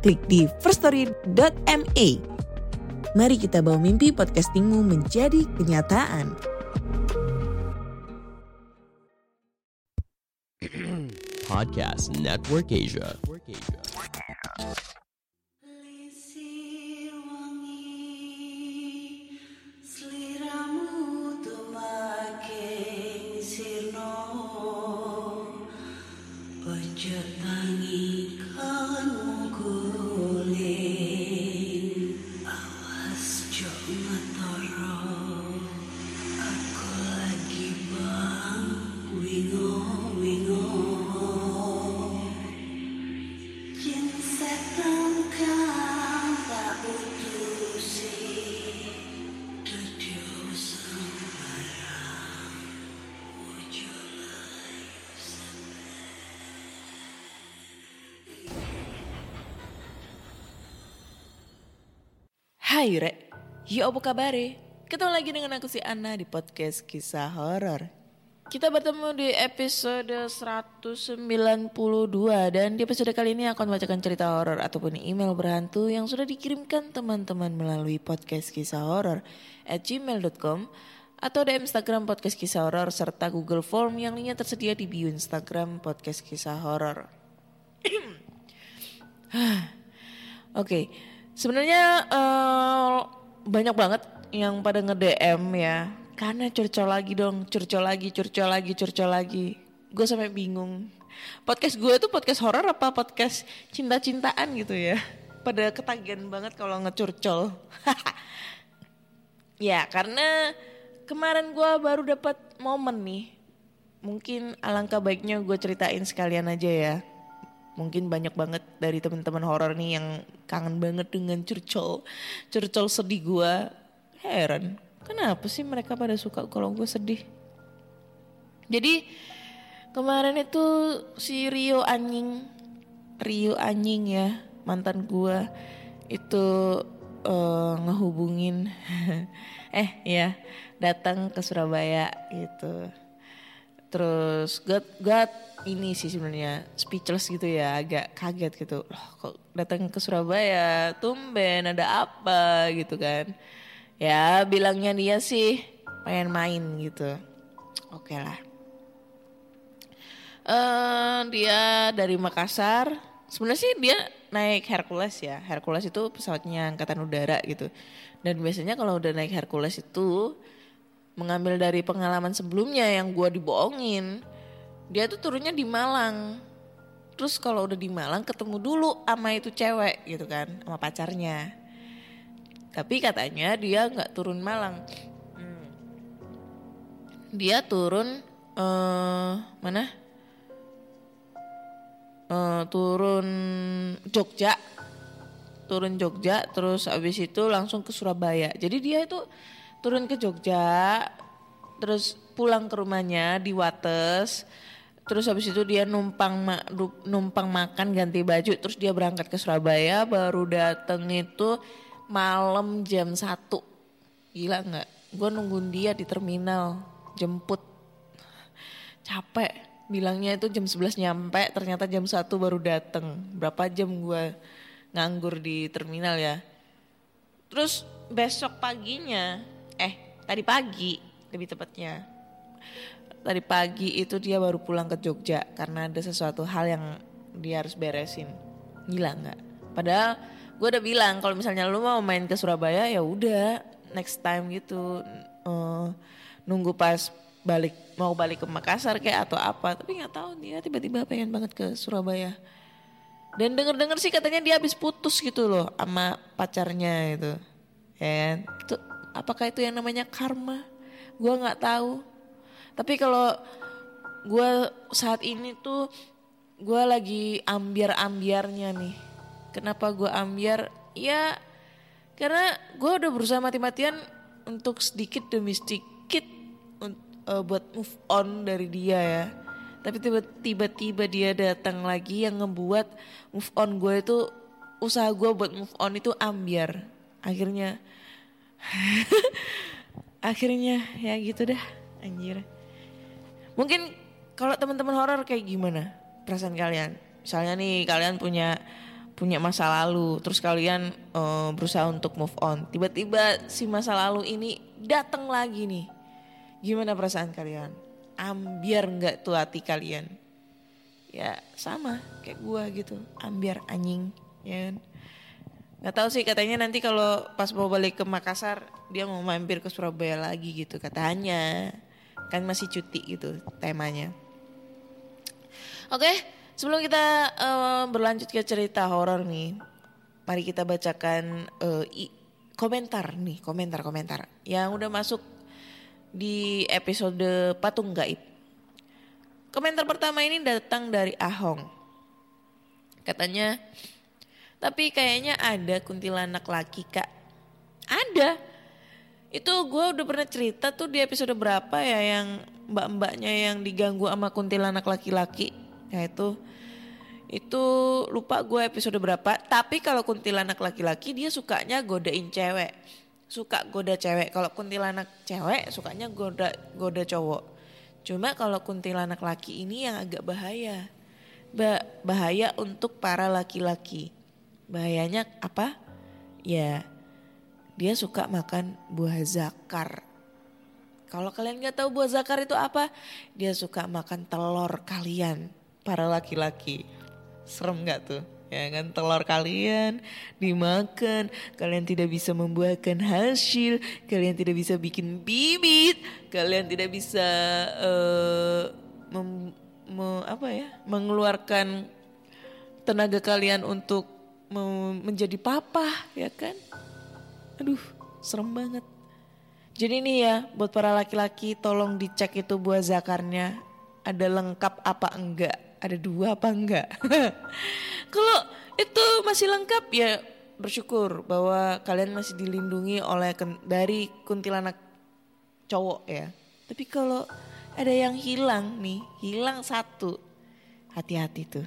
klik di firststory.me. Mari kita bawa mimpi podcastingmu menjadi kenyataan. Podcast Network Asia. Lisir Hai Rek, ya apa kabar Ketemu lagi dengan aku si Anna di podcast kisah horor. Kita bertemu di episode 192 dan di episode kali ini akan membacakan cerita horor ataupun email berhantu yang sudah dikirimkan teman-teman melalui podcast kisah horor at gmail.com atau di Instagram podcast kisah horor serta Google Form yang linknya tersedia di bio Instagram podcast kisah horor. Oke, sebenarnya eh, banyak banget yang pada nge-DM ya. Karena curcol lagi dong, curcol lagi, curcol lagi, curcol lagi. Gue sampai bingung. Podcast gue itu podcast horor apa podcast cinta-cintaan gitu ya. Pada ketagihan banget kalau ngecurcol. ya, karena kemarin gue baru dapat momen nih. Mungkin alangkah baiknya gue ceritain sekalian aja ya mungkin banyak banget dari teman-teman horor nih yang kangen banget dengan curcol curcol sedih gue heran kenapa sih mereka pada suka kalau gue sedih jadi kemarin itu si Rio anjing Rio anjing ya mantan gue itu eh, ngehubungin eh ya datang ke Surabaya gitu Terus gue gue ini sih sebenarnya speechless gitu ya, agak kaget gitu. Loh, kok datang ke Surabaya, tumben ada apa gitu kan. Ya bilangnya dia sih pengen main gitu. Oke lah. eh dia dari Makassar. Sebenarnya sih dia naik Hercules ya. Hercules itu pesawatnya angkatan udara gitu. Dan biasanya kalau udah naik Hercules itu mengambil dari pengalaman sebelumnya yang gue dibohongin. Dia tuh turunnya di Malang. Terus kalau udah di Malang ketemu dulu sama itu cewek gitu kan, sama pacarnya. Tapi katanya dia nggak turun Malang. Hmm. Dia turun eh mana? Eh, turun Jogja. Turun Jogja terus abis itu langsung ke Surabaya. Jadi dia itu turun ke Jogja, terus pulang ke rumahnya di Wates, terus habis itu dia numpang ma- numpang makan ganti baju, terus dia berangkat ke Surabaya, baru dateng itu malam jam 1 Gila nggak? Gue nungguin dia di terminal, jemput. Capek, bilangnya itu jam 11 nyampe, ternyata jam 1 baru dateng. Berapa jam gue nganggur di terminal ya. Terus besok paginya, eh tadi pagi lebih tepatnya. Tadi pagi itu dia baru pulang ke Jogja karena ada sesuatu hal yang dia harus beresin. Gila nggak? Padahal gue udah bilang kalau misalnya lu mau main ke Surabaya ya udah next time gitu Eh, nunggu pas balik mau balik ke Makassar kayak atau apa tapi nggak tahu dia tiba-tiba pengen banget ke Surabaya dan denger-denger sih katanya dia habis putus gitu loh sama pacarnya itu. Ya kan? Itu apakah itu yang namanya karma? Gua nggak tahu. Tapi kalau gua saat ini tuh gua lagi ambiar-ambiarnya nih. Kenapa gue ambiar? Ya karena gue udah berusaha mati-matian untuk sedikit demi sedikit eh, buat move on dari dia ya. Tapi tiba- tiba-tiba dia datang lagi yang ngebuat move on gue itu usaha gue buat move on itu ambiar. Akhirnya akhirnya ya gitu dah anjir. Mungkin kalau teman-teman horor kayak gimana perasaan kalian? Misalnya nih kalian punya punya masa lalu, terus kalian eh, berusaha untuk move on. Tiba-tiba si masa lalu ini datang lagi nih. Gimana perasaan kalian? Ambiar nggak tuh hati kalian? Ya sama kayak gua gitu, ambiar anjing, ya kan? Nggak tahu sih katanya nanti kalau pas mau balik ke Makassar dia mau mampir ke Surabaya lagi gitu katanya. Kan masih cuti gitu temanya. Oke, sebelum kita eh, berlanjut ke cerita horor nih, mari kita bacakan eh, i- komentar nih, komentar-komentar yang udah masuk di episode Patung Gaib. Komentar pertama ini datang dari Ahong. Katanya, tapi kayaknya ada kuntilanak laki kak. Ada. Itu gue udah pernah cerita tuh di episode berapa ya yang mbak-mbaknya yang diganggu sama kuntilanak laki-laki. Ya itu itu lupa gue episode berapa. Tapi kalau kuntilanak laki-laki dia sukanya godain cewek. Suka goda cewek. Kalau kuntilanak cewek sukanya goda goda cowok. Cuma kalau kuntilanak laki ini yang agak bahaya. Ba- bahaya untuk para laki-laki. Bahayanya apa? Ya, dia suka makan buah zakar. Kalau kalian nggak tahu buah zakar itu apa, dia suka makan telur kalian, para laki-laki. Serem nggak tuh? Ya kan telur kalian dimakan, kalian tidak bisa membuahkan hasil, kalian tidak bisa bikin bibit, kalian tidak bisa eh, mem- me- apa ya, mengeluarkan tenaga kalian untuk me- menjadi papa, ya kan? Aduh, serem banget. Jadi nih ya, buat para laki-laki tolong dicek itu buah zakarnya ada lengkap apa enggak, ada dua apa enggak. Kalau itu masih lengkap ya bersyukur bahwa kalian masih dilindungi oleh dari kuntilanak cowok ya. Tapi kalau ada yang hilang nih, hilang satu, hati-hati tuh.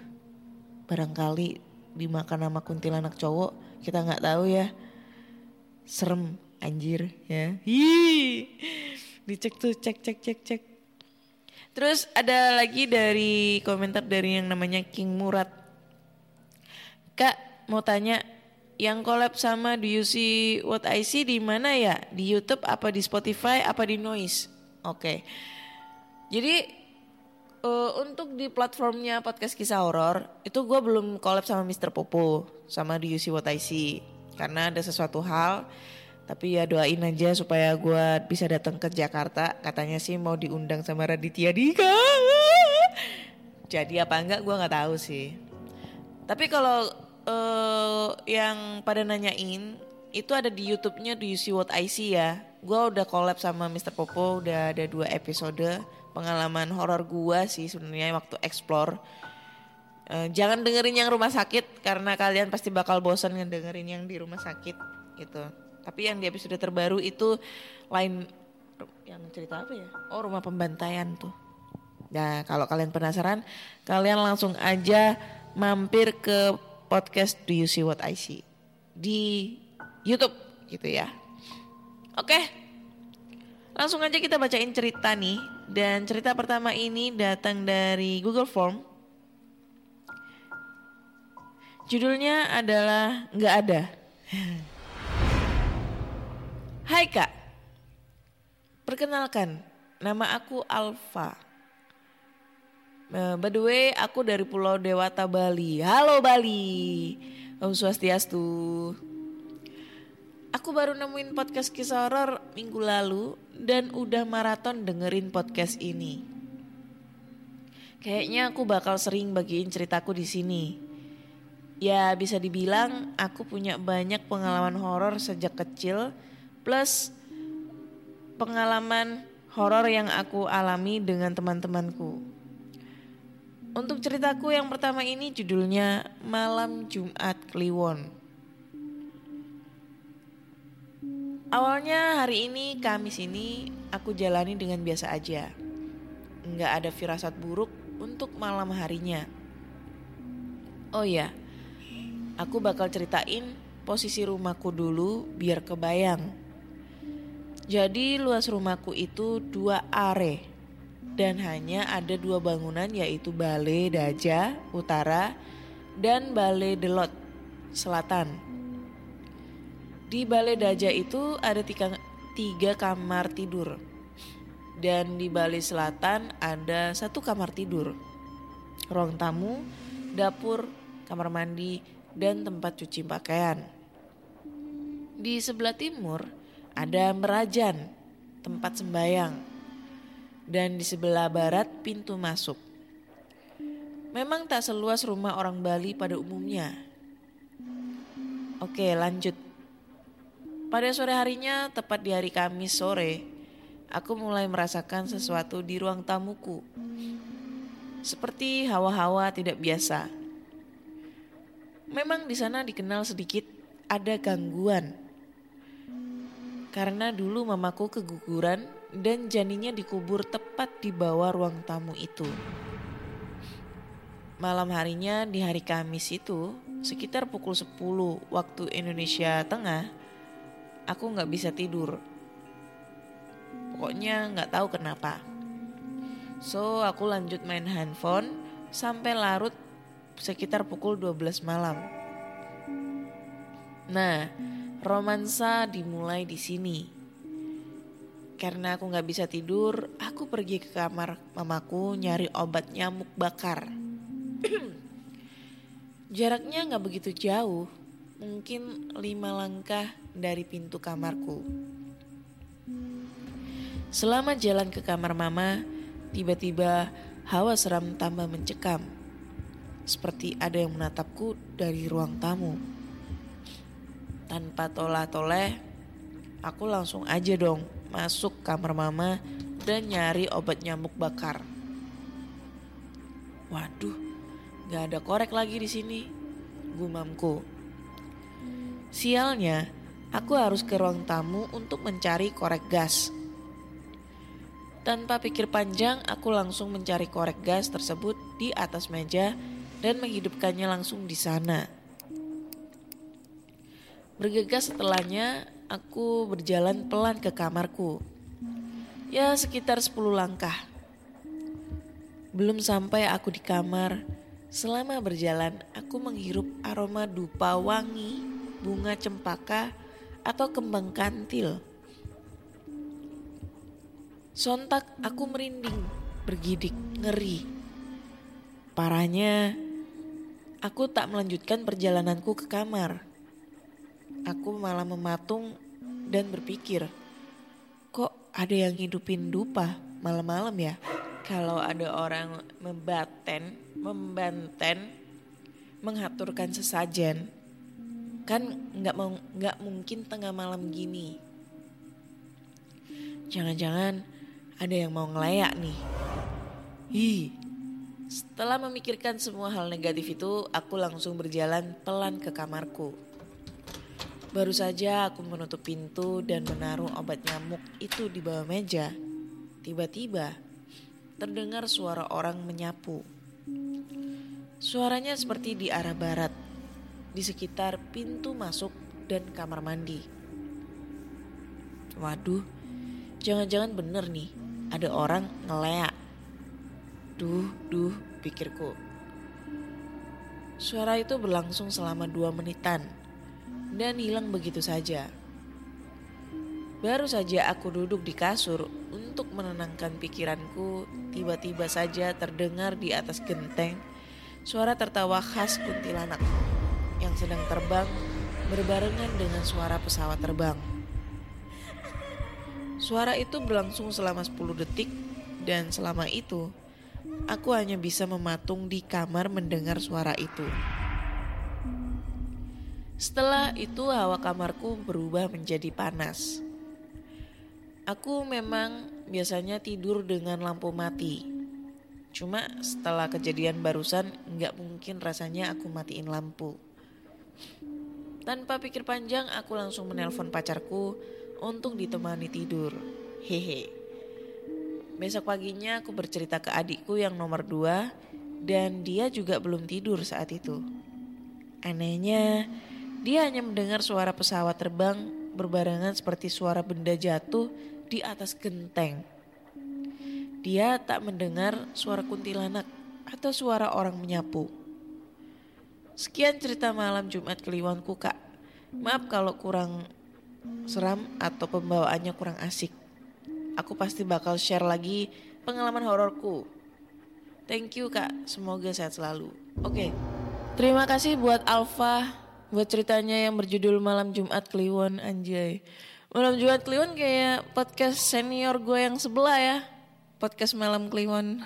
Barangkali dimakan sama kuntilanak cowok, kita nggak tahu ya serem anjir ya. Hi. Dicek tuh cek cek cek cek. Terus ada lagi dari komentar dari yang namanya King Murad. Kak mau tanya yang collab sama Do You See What I See di mana ya? Di YouTube apa di Spotify apa di Noise? Oke. Jadi eh, untuk di platformnya podcast kisah horor itu gue belum collab sama Mr. Popo sama Do You See What I See karena ada sesuatu hal tapi ya doain aja supaya gue bisa datang ke Jakarta katanya sih mau diundang sama Raditya Dika jadi apa enggak gue nggak tahu sih tapi kalau eh, yang pada nanyain itu ada di YouTube-nya Do You See What I See ya. Gue udah collab sama Mr. Popo udah ada dua episode pengalaman horor gua sih sebenarnya waktu explore. Eh, jangan dengerin yang rumah sakit karena kalian pasti bakal bosan ngedengerin yang di rumah sakit gitu. Tapi yang di episode terbaru itu lain yang cerita apa ya? Oh rumah pembantaian tuh. Nah kalau kalian penasaran, kalian langsung aja mampir ke podcast Do You See What I See di YouTube gitu ya. Oke, langsung aja kita bacain cerita nih. Dan cerita pertama ini datang dari Google Form. Judulnya adalah nggak ada. Hai kak, perkenalkan nama aku Alfa. Eh, by the way, aku dari Pulau Dewata, Bali. Halo Bali. Om Swastiastu. Aku baru nemuin podcast kisah horor minggu lalu dan udah maraton dengerin podcast ini. Kayaknya aku bakal sering bagiin ceritaku di sini. Ya bisa dibilang aku punya banyak pengalaman horor sejak kecil plus pengalaman horor yang aku alami dengan teman-temanku. Untuk ceritaku yang pertama ini judulnya Malam Jumat Kliwon. Awalnya hari ini, Kamis ini, aku jalani dengan biasa aja. Nggak ada firasat buruk untuk malam harinya. Oh ya, aku bakal ceritain posisi rumahku dulu biar kebayang. Jadi luas rumahku itu dua are dan hanya ada dua bangunan yaitu Balai Daja Utara dan Balai Delot Selatan. Di Balai Daja itu ada tiga, tiga kamar tidur dan di Balai Selatan ada satu kamar tidur, ruang tamu, dapur, kamar mandi, dan tempat cuci pakaian. Di sebelah timur ada merajan, tempat sembayang, dan di sebelah barat pintu masuk. Memang tak seluas rumah orang Bali pada umumnya. Oke, lanjut. Pada sore harinya, tepat di hari Kamis sore, aku mulai merasakan sesuatu di ruang tamuku. Seperti hawa-hawa tidak biasa. Memang di sana dikenal sedikit ada gangguan. Karena dulu mamaku keguguran dan janinnya dikubur tepat di bawah ruang tamu itu. Malam harinya di hari Kamis itu, sekitar pukul 10 waktu Indonesia Tengah, aku nggak bisa tidur. Pokoknya nggak tahu kenapa. So aku lanjut main handphone sampai larut sekitar pukul 12 malam. Nah, romansa dimulai di sini. Karena aku nggak bisa tidur, aku pergi ke kamar mamaku nyari obat nyamuk bakar. Jaraknya nggak begitu jauh, mungkin lima langkah dari pintu kamarku. Selama jalan ke kamar mama, tiba-tiba hawa seram tambah mencekam. Seperti ada yang menatapku dari ruang tamu. Tanpa tolah-toleh, aku langsung aja dong masuk kamar mama dan nyari obat nyamuk bakar. Waduh, gak ada korek lagi di sini, gumamku. Sialnya, aku harus ke ruang tamu untuk mencari korek gas. Tanpa pikir panjang, aku langsung mencari korek gas tersebut di atas meja dan menghidupkannya langsung di sana. Bergegas setelahnya, aku berjalan pelan ke kamarku. Ya sekitar 10 langkah. Belum sampai aku di kamar, selama berjalan aku menghirup aroma dupa wangi, bunga cempaka, atau kembang kantil. Sontak aku merinding, bergidik, ngeri. Parahnya, aku tak melanjutkan perjalananku ke kamar. Aku malah mematung dan berpikir, kok ada yang hidupin dupa malam-malam ya? Kalau ada orang membaten, membanten, mengaturkan sesajen, kan nggak nggak mungkin tengah malam gini. Jangan-jangan ada yang mau ngelayak nih. Hi. Setelah memikirkan semua hal negatif itu, aku langsung berjalan pelan ke kamarku. Baru saja aku menutup pintu dan menaruh obat nyamuk itu di bawah meja. Tiba-tiba terdengar suara orang menyapu. Suaranya seperti di arah barat, di sekitar pintu masuk dan kamar mandi. Waduh, jangan-jangan bener nih ada orang ngeleak. Duh, duh, pikirku. Suara itu berlangsung selama dua menitan dan hilang begitu saja. Baru saja aku duduk di kasur untuk menenangkan pikiranku, tiba-tiba saja terdengar di atas genteng suara tertawa khas kuntilanak yang sedang terbang berbarengan dengan suara pesawat terbang. Suara itu berlangsung selama 10 detik dan selama itu aku hanya bisa mematung di kamar mendengar suara itu. Setelah itu hawa kamarku berubah menjadi panas. Aku memang biasanya tidur dengan lampu mati. Cuma setelah kejadian barusan nggak mungkin rasanya aku matiin lampu. Tanpa pikir panjang aku langsung menelpon pacarku untuk ditemani tidur. Hehe. Besok paginya aku bercerita ke adikku yang nomor dua dan dia juga belum tidur saat itu. Anehnya, dia hanya mendengar suara pesawat terbang berbarengan seperti suara benda jatuh di atas genteng. Dia tak mendengar suara kuntilanak atau suara orang menyapu. Sekian cerita malam Jumat Kliwonku kak. Maaf kalau kurang seram atau pembawaannya kurang asik. Aku pasti bakal share lagi pengalaman hororku. Thank you kak, semoga sehat selalu. Oke, terima kasih buat Alfa buat ceritanya yang berjudul Malam Jumat Kliwon anjay. Malam Jumat Kliwon kayak podcast senior gue yang sebelah ya. Podcast Malam Kliwon.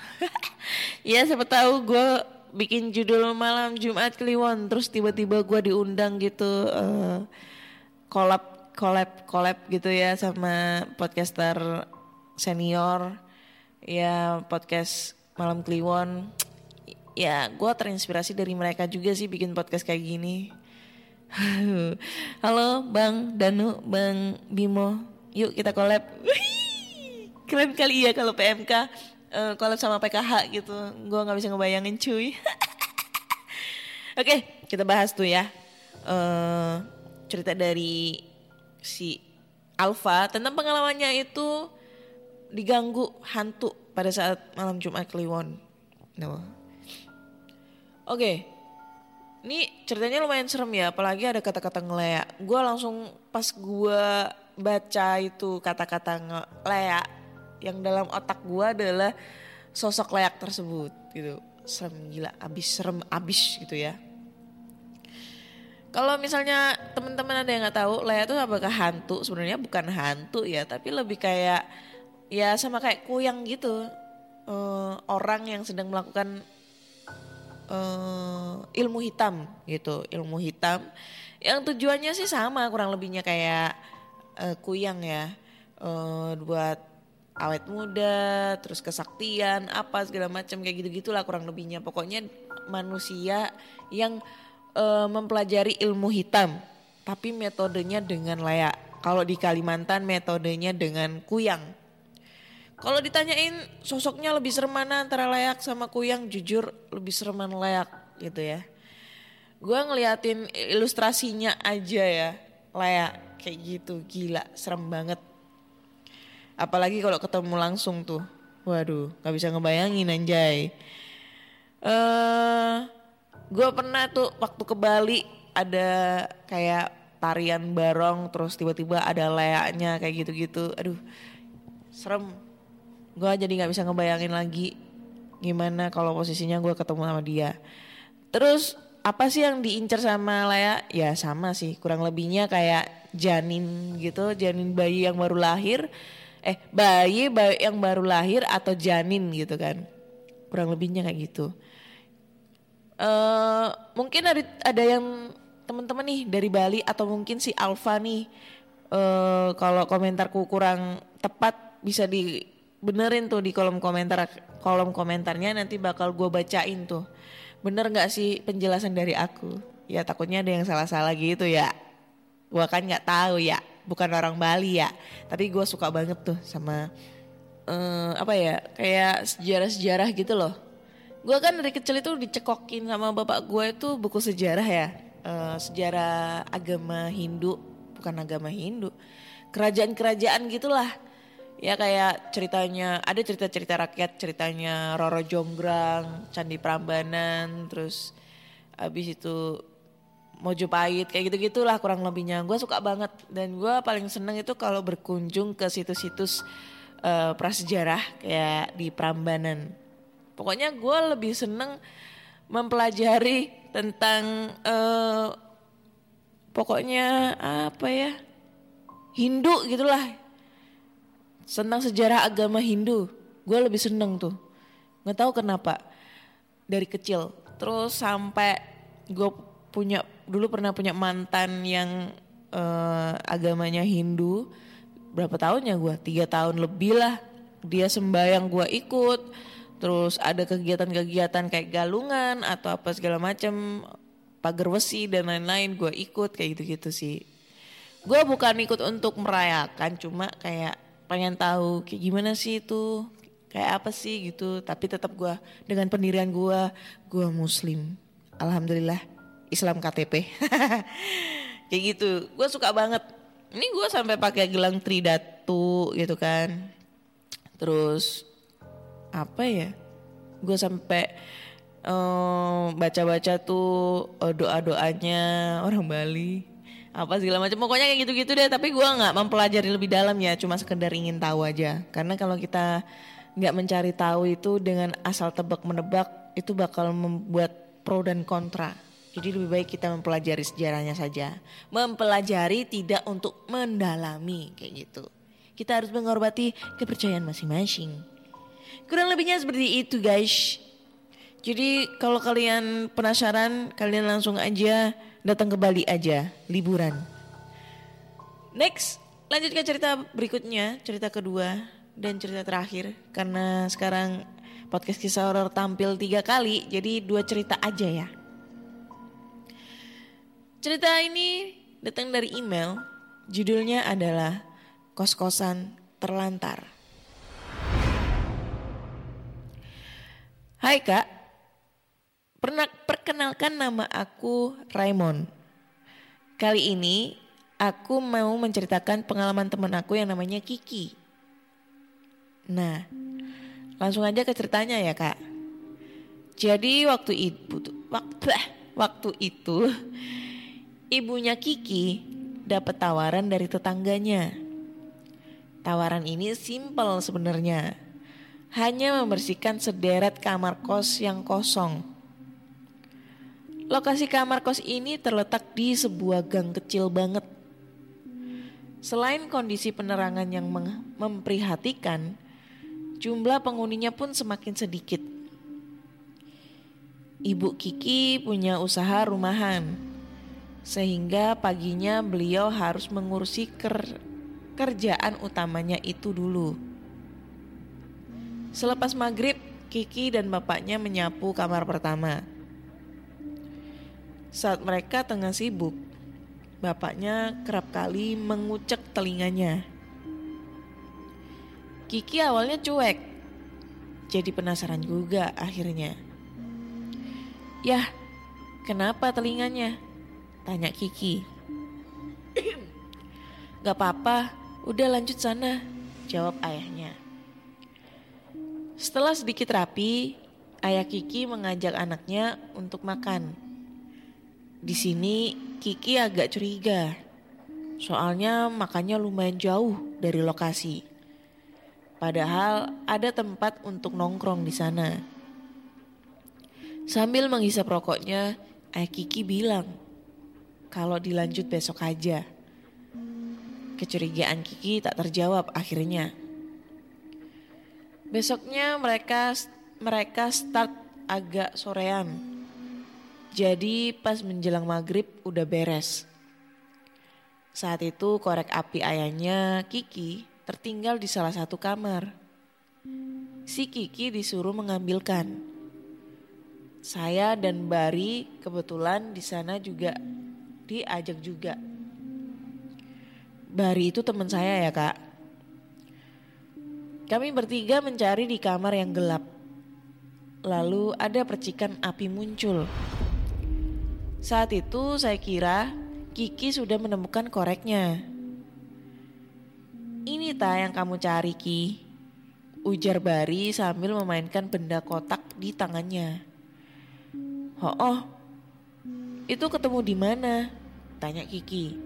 ya siapa tahu gue bikin judul Malam Jumat Kliwon terus tiba-tiba gue diundang gitu eh, collab collab collab gitu ya sama podcaster senior ya podcast Malam Kliwon ya gue terinspirasi dari mereka juga sih bikin podcast kayak gini halo Bang Danu Bang Bimo yuk kita collab keren kali ya kalau PMK eh, collab sama PKH gitu gue nggak bisa ngebayangin cuy oke kita bahas tuh ya eh cerita dari si Alfa tentang pengalamannya itu diganggu hantu pada saat malam Jumat Kliwon. No. Oke, ini ceritanya lumayan serem ya, apalagi ada kata-kata ngeleak. Gue langsung pas gue baca itu kata-kata ngeleak, yang dalam otak gue adalah sosok leak tersebut gitu. Serem gila, abis serem abis gitu ya. Kalau misalnya teman-teman ada yang nggak tahu, Lea itu apakah hantu? Sebenarnya bukan hantu ya, tapi lebih kayak ya sama kayak kuyang gitu. Eh, orang yang sedang melakukan eh, ilmu hitam gitu, ilmu hitam. Yang tujuannya sih sama, kurang lebihnya kayak eh, kuyang ya, Eh, buat awet muda, terus kesaktian, apa segala macam kayak gitu gitulah kurang lebihnya. Pokoknya manusia yang eh, mempelajari ilmu hitam, tapi metodenya dengan layak. Kalau di Kalimantan metodenya dengan kuyang. Kalau ditanyain sosoknya lebih serem mana antara layak sama kuyang, jujur lebih sereman layak gitu ya. Gue ngeliatin ilustrasinya aja ya, layak kayak gitu, gila, serem banget. Apalagi kalau ketemu langsung tuh, waduh, gak bisa ngebayangin anjay. Eh, gue pernah tuh waktu ke Bali ada kayak tarian barong, terus tiba-tiba ada layaknya kayak gitu-gitu. Aduh, serem. Gue jadi nggak bisa ngebayangin lagi gimana kalau posisinya gue ketemu sama dia. Terus apa sih yang diincar sama Lea? Ya sama sih, kurang lebihnya kayak janin gitu, janin bayi yang baru lahir. Eh bayi, bayi yang baru lahir atau janin gitu kan. Kurang lebihnya kayak gitu. eh mungkin ada ada yang teman-teman nih dari Bali atau mungkin si Alfa nih eh kalau komentarku kurang tepat bisa dibenerin tuh di kolom komentar kolom komentarnya nanti bakal gue bacain tuh. Bener nggak sih penjelasan dari aku? Ya takutnya ada yang salah-salah gitu ya. Gue kan nggak tahu ya bukan orang Bali ya. Tapi gue suka banget tuh sama eh apa ya kayak sejarah-sejarah gitu loh. Gue kan dari kecil itu dicekokin sama bapak gue itu buku sejarah ya. Eh, sejarah agama Hindu bukan agama Hindu. Kerajaan-kerajaan gitulah ya kayak ceritanya ada cerita-cerita rakyat ceritanya Roro Jonggrang Candi Prambanan terus abis itu Mojopahit kayak gitu gitulah kurang lebihnya. Gue suka banget dan gue paling seneng itu kalau berkunjung ke situs-situs eh, prasejarah kayak di Prambanan. Pokoknya gue lebih seneng mempelajari tentang eh, pokoknya apa ya Hindu gitulah tentang sejarah agama Hindu. Gue lebih seneng tuh. Nggak tahu kenapa. Dari kecil. Terus sampai gue punya dulu pernah punya mantan yang eh, agamanya Hindu. Berapa tahunnya gue tiga tahun lebih lah. Dia sembahyang gue ikut. Terus ada kegiatan-kegiatan kayak galungan atau apa segala macam pagar besi dan lain-lain gue ikut kayak gitu-gitu sih. Gue bukan ikut untuk merayakan cuma kayak pengen tahu kayak gimana sih itu kayak apa sih gitu. Tapi tetap gue dengan pendirian gue gue muslim. Alhamdulillah Islam KTP kayak gitu. Gue suka banget. Ini gue sampai pakai gelang tridatu gitu kan. Terus apa ya? Gue sampai eh, baca-baca tuh eh, doa-doanya orang Bali apa segala macam. Pokoknya kayak gitu-gitu deh. Tapi gue nggak mempelajari lebih dalam ya. Cuma sekedar ingin tahu aja. Karena kalau kita nggak mencari tahu itu dengan asal tebak menebak itu bakal membuat pro dan kontra. Jadi lebih baik kita mempelajari sejarahnya saja. Mempelajari tidak untuk mendalami kayak gitu. Kita harus menghormati kepercayaan masing-masing. Kurang lebihnya seperti itu guys. Jadi kalau kalian penasaran, kalian langsung aja datang ke Bali aja, liburan. Next, lanjut ke cerita berikutnya, cerita kedua dan cerita terakhir. Karena sekarang podcast kisah horor tampil tiga kali, jadi dua cerita aja ya. Cerita ini datang dari email, judulnya adalah Kos-kosan Terlantar. Hai kak, pernah perkenalkan nama aku Raymond. Kali ini aku mau menceritakan pengalaman teman aku yang namanya Kiki. Nah, langsung aja ke ceritanya ya kak. Jadi waktu itu, waktu, waktu itu ibunya Kiki dapat tawaran dari tetangganya. Tawaran ini simpel sebenarnya. Hanya membersihkan sederet kamar kos yang kosong. Lokasi kamar kos ini terletak di sebuah gang kecil banget. Selain kondisi penerangan yang memprihatikan, jumlah penghuninya pun semakin sedikit. Ibu Kiki punya usaha rumahan, sehingga paginya beliau harus mengurusi ker- kerjaan utamanya itu dulu. Selepas maghrib, Kiki dan bapaknya menyapu kamar pertama. Saat mereka tengah sibuk, bapaknya kerap kali mengucek telinganya. Kiki awalnya cuek, jadi penasaran juga akhirnya. Yah, kenapa telinganya? Tanya Kiki. Gak apa-apa, udah lanjut sana, jawab ayahnya. Setelah sedikit rapi, ayah Kiki mengajak anaknya untuk makan. Di sini Kiki agak curiga. Soalnya makannya lumayan jauh dari lokasi. Padahal ada tempat untuk nongkrong di sana. Sambil menghisap rokoknya, ayah Kiki bilang kalau dilanjut besok aja. Kecurigaan Kiki tak terjawab akhirnya. Besoknya mereka mereka start agak sorean. Jadi pas menjelang maghrib udah beres. Saat itu korek api ayahnya Kiki tertinggal di salah satu kamar. Si Kiki disuruh mengambilkan. Saya dan Bari kebetulan di sana juga diajak juga. Bari itu teman saya ya kak. Kami bertiga mencari di kamar yang gelap. Lalu ada percikan api muncul. Saat itu saya kira Kiki sudah menemukan koreknya. Ini ta yang kamu cari Ki. Ujar Bari sambil memainkan benda kotak di tangannya. Oh, oh itu ketemu di mana? Tanya Kiki.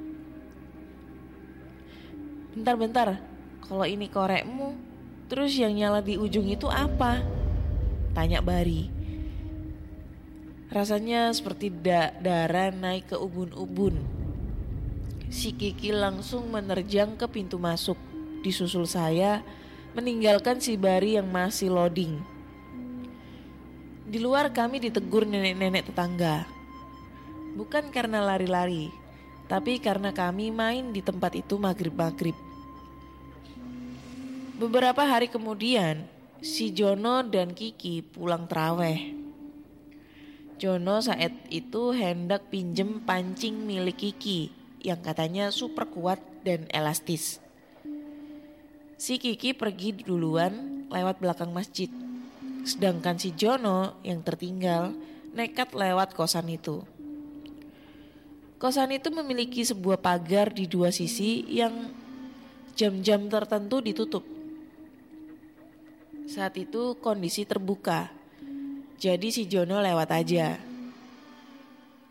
Bentar-bentar, kalau ini korekmu, terus yang nyala di ujung itu apa? Tanya Bari. Rasanya seperti da darah naik ke ubun-ubun. Si Kiki langsung menerjang ke pintu masuk, disusul saya, meninggalkan si Bari yang masih loading. Di luar kami ditegur nenek-nenek tetangga. Bukan karena lari-lari, tapi karena kami main di tempat itu maghrib-maghrib. Beberapa hari kemudian, si Jono dan Kiki pulang teraweh. Jono saat itu hendak pinjem pancing milik Kiki yang katanya super kuat dan elastis. Si Kiki pergi duluan lewat belakang masjid. Sedangkan si Jono yang tertinggal nekat lewat kosan itu. Kosan itu memiliki sebuah pagar di dua sisi yang jam-jam tertentu ditutup. Saat itu kondisi terbuka, jadi si Jono lewat aja.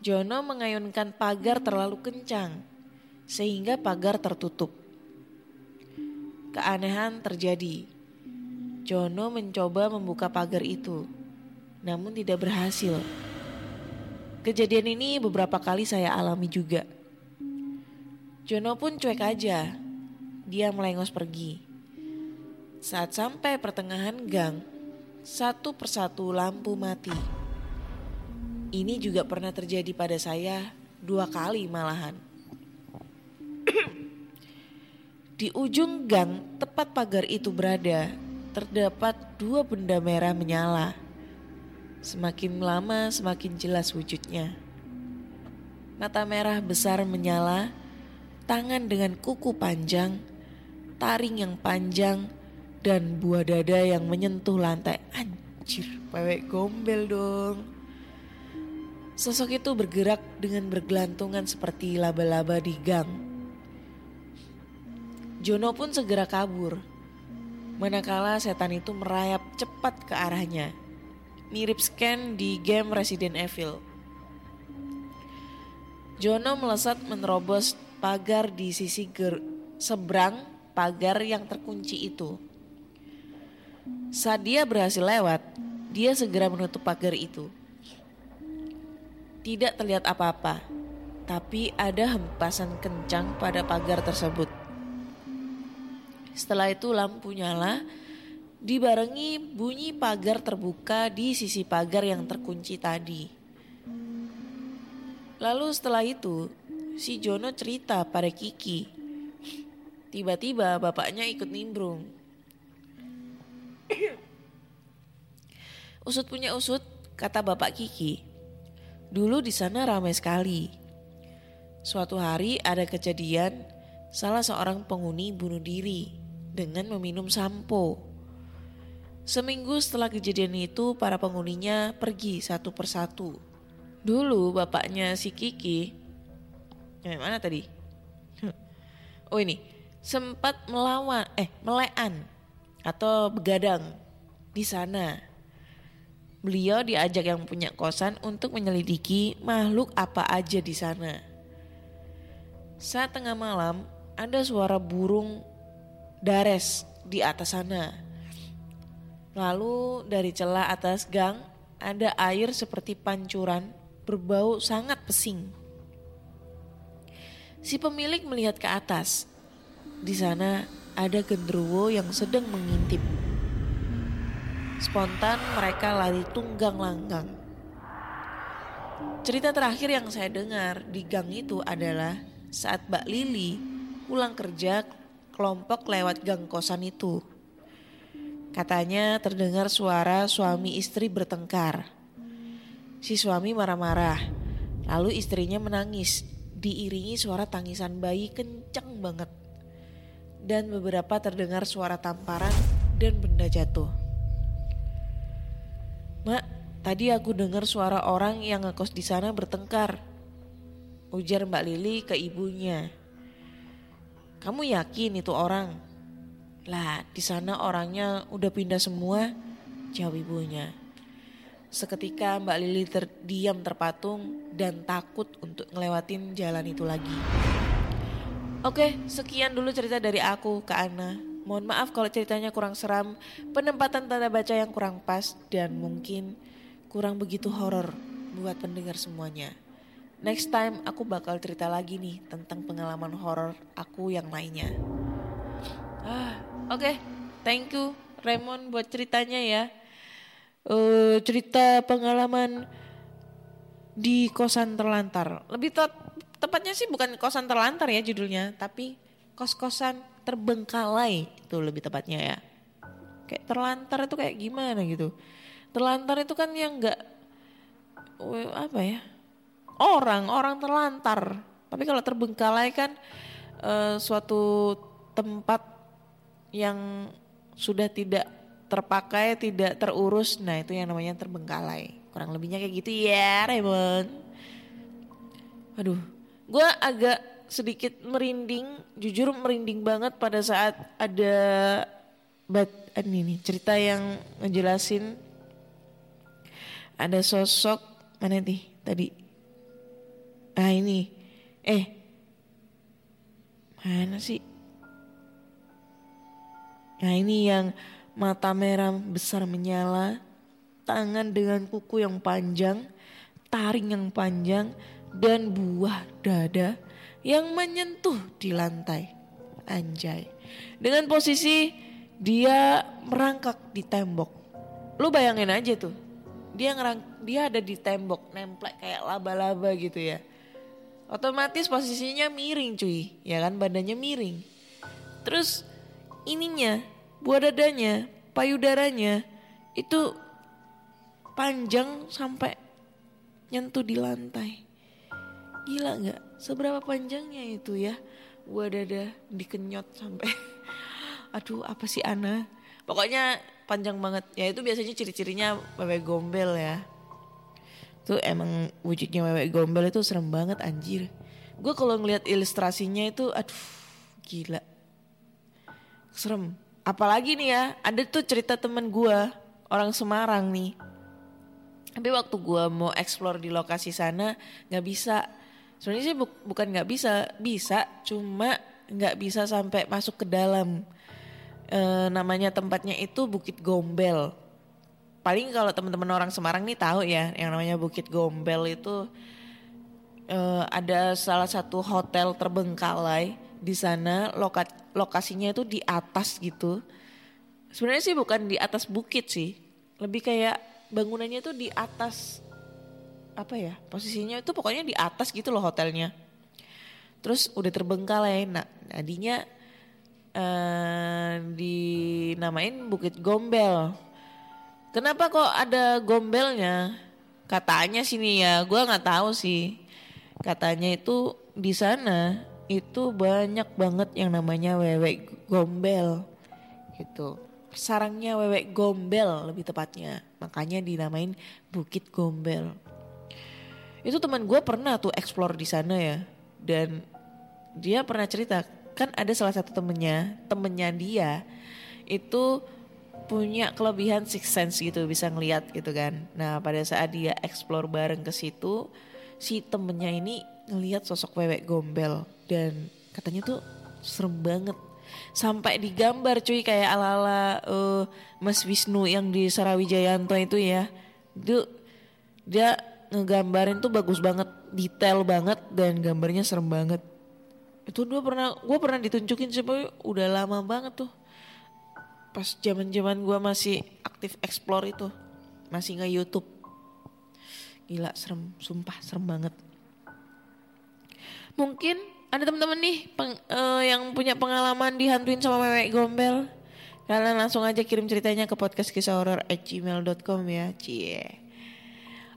Jono mengayunkan pagar terlalu kencang, sehingga pagar tertutup. Keanehan terjadi. Jono mencoba membuka pagar itu, namun tidak berhasil. Kejadian ini beberapa kali saya alami juga. Jono pun cuek aja. Dia melengos pergi. Saat sampai pertengahan gang, satu persatu lampu mati. Ini juga pernah terjadi pada saya dua kali malahan. Di ujung gang tepat pagar itu berada, terdapat dua benda merah menyala. Semakin lama semakin jelas wujudnya. Mata merah besar menyala, tangan dengan kuku panjang, taring yang panjang, dan buah dada yang menyentuh lantai. Anjir, pewek gombel dong. Sosok itu bergerak dengan bergelantungan seperti laba-laba di gang. Jono pun segera kabur. Manakala setan itu merayap cepat ke arahnya. Mirip scan di game Resident Evil. Jono melesat menerobos pagar di sisi ger seberang pagar yang terkunci itu. Saat dia berhasil lewat, dia segera menutup pagar itu. Tidak terlihat apa-apa, tapi ada hempasan kencang pada pagar tersebut. Setelah itu lampu nyala, dibarengi bunyi pagar terbuka di sisi pagar yang terkunci tadi. Lalu setelah itu, si Jono cerita pada Kiki. Tiba-tiba bapaknya ikut nimbrung. Usut punya usut, kata bapak Kiki. Dulu di sana ramai sekali. Suatu hari ada kejadian salah seorang penghuni bunuh diri dengan meminum sampo. Seminggu setelah kejadian itu para penghuninya pergi satu persatu. Dulu bapaknya si Kiki, yang mana tadi? Oh ini, sempat melawan, eh melean atau begadang di sana. Beliau diajak yang punya kosan untuk menyelidiki makhluk apa aja di sana. Saat tengah malam, ada suara burung dares di atas sana. Lalu dari celah atas gang ada air seperti pancuran berbau sangat pesing. Si pemilik melihat ke atas. Di sana ada genderuwo yang sedang mengintip. Spontan mereka lari tunggang langgang. Cerita terakhir yang saya dengar di gang itu adalah saat Mbak Lili pulang kerja kelompok lewat gang kosan itu. Katanya terdengar suara suami istri bertengkar. Si suami marah-marah, lalu istrinya menangis, diiringi suara tangisan bayi kencang banget. Dan beberapa terdengar suara tamparan dan benda jatuh. Mak, tadi aku dengar suara orang yang ngekos di sana bertengkar. Ujar Mbak Lili ke ibunya. Kamu yakin itu orang? Lah, di sana orangnya udah pindah semua, jawab ibunya. Seketika Mbak Lili terdiam terpatung dan takut untuk ngelewatin jalan itu lagi. Oke, sekian dulu cerita dari aku ke Ana. Mohon maaf kalau ceritanya kurang seram, penempatan tanda baca yang kurang pas, dan mungkin kurang begitu horor buat pendengar semuanya. Next time aku bakal cerita lagi nih tentang pengalaman horor aku yang lainnya. Ah, oke, okay. thank you Raymond buat ceritanya ya. Uh, cerita pengalaman di kosan terlantar. Lebih te tepatnya sih bukan kosan terlantar ya judulnya, tapi kos-kosan terbengkalai itu lebih tepatnya ya. Kayak terlantar itu kayak gimana gitu. Terlantar itu kan yang nggak eh, apa ya orang orang terlantar. Tapi kalau terbengkalai kan eh, suatu tempat yang sudah tidak terpakai tidak terurus nah itu yang namanya terbengkalai. Kurang lebihnya kayak gitu ya Raymond. Aduh gue agak sedikit merinding jujur merinding banget pada saat ada bat ini nih cerita yang ngejelasin ada sosok mana nih tadi? Ah ini. Eh mana sih? Nah ini yang mata merah besar menyala tangan dengan kuku yang panjang taring yang panjang dan buah dada yang menyentuh di lantai. Anjay. Dengan posisi dia merangkak di tembok. Lu bayangin aja tuh. Dia ngerang dia ada di tembok nemplek kayak laba-laba gitu ya. Otomatis posisinya miring cuy. Ya kan badannya miring. Terus ininya buah dadanya payudaranya itu panjang sampai nyentuh di lantai gila nggak? Seberapa panjangnya itu ya? Buah dada dikenyot sampai. Aduh apa sih Ana? Pokoknya panjang banget. Ya itu biasanya ciri-cirinya wewe gombel ya. Tuh emang wujudnya wewe gombel itu serem banget anjir. Gue kalau ngeliat ilustrasinya itu aduh gila. Serem. Apalagi nih ya ada tuh cerita temen gue orang Semarang nih. Tapi waktu gue mau explore di lokasi sana nggak bisa sebenarnya sih bu- bukan nggak bisa bisa cuma nggak bisa sampai masuk ke dalam. Eh, namanya tempatnya itu Bukit Gombel. Paling kalau teman-teman orang Semarang nih tahu ya yang namanya Bukit Gombel itu eh, ada salah satu hotel terbengkalai di sana. Loka lokasinya itu di atas gitu. Sebenarnya sih bukan di atas bukit sih. Lebih kayak bangunannya itu di atas apa ya posisinya itu pokoknya di atas gitu loh hotelnya. Terus udah terbengkalai nah tadinya eh dinamain Bukit Gombel. Kenapa kok ada gombelnya? Katanya sini ya gua nggak tahu sih. Katanya itu di sana itu banyak banget yang namanya wewe gombel gitu. Sarangnya wewe gombel lebih tepatnya. Makanya dinamain Bukit Gombel itu teman gue pernah tuh explore di sana ya. Dan dia pernah cerita kan ada salah satu temennya temennya dia itu punya kelebihan six sense gitu bisa ngeliat gitu kan. Nah pada saat dia explore bareng ke situ si temennya ini ngeliat sosok wewe gombel dan katanya tuh serem banget. Sampai digambar cuy kayak ala-ala eh, Mas Wisnu yang di Sarawijayanto itu ya. Itu dia ngegambarin tuh bagus banget detail banget dan gambarnya serem banget. Itu dua pernah gue pernah ditunjukin sih udah lama banget tuh. Pas zaman zaman gue masih aktif explore itu masih nge YouTube gila serem sumpah serem banget. Mungkin ada teman-teman nih peng- eh, yang punya pengalaman dihantuin sama mewek gombel. Kalian langsung aja kirim ceritanya ke podcast at gmail.com ya cie.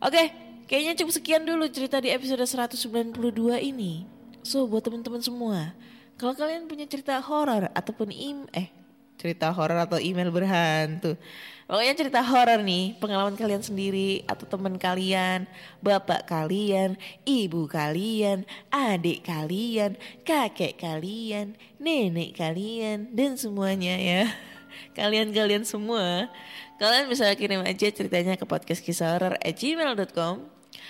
Oke, kayaknya cukup sekian dulu cerita di episode 192 ini. So, buat teman-teman semua, kalau kalian punya cerita horor ataupun im eh cerita horor atau email berhantu. Pokoknya cerita horor nih, pengalaman kalian sendiri atau teman kalian, bapak kalian, ibu kalian, adik kalian, kakek kalian, nenek kalian dan semuanya ya. Kalian-kalian semua, kalian bisa kirim aja ceritanya ke podcast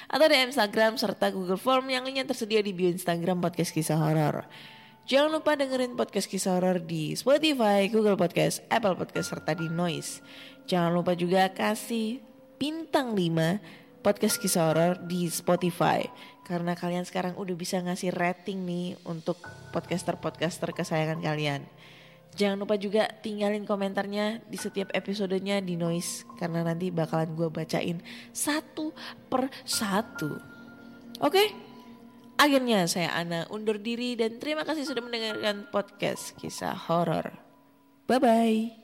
atau di Instagram serta Google Form yang lainnya tersedia di bio Instagram podcast kisah horor. Jangan lupa dengerin podcast kisah horor di Spotify, Google Podcast, Apple Podcast serta di Noise. Jangan lupa juga kasih bintang 5 podcast kisah horor di Spotify karena kalian sekarang udah bisa ngasih rating nih untuk podcaster-podcaster kesayangan kalian. Jangan lupa juga tinggalin komentarnya di setiap episodenya di Noise karena nanti bakalan gue bacain satu per satu. Oke? Akhirnya saya Ana undur diri dan terima kasih sudah mendengarkan podcast kisah horor. Bye bye.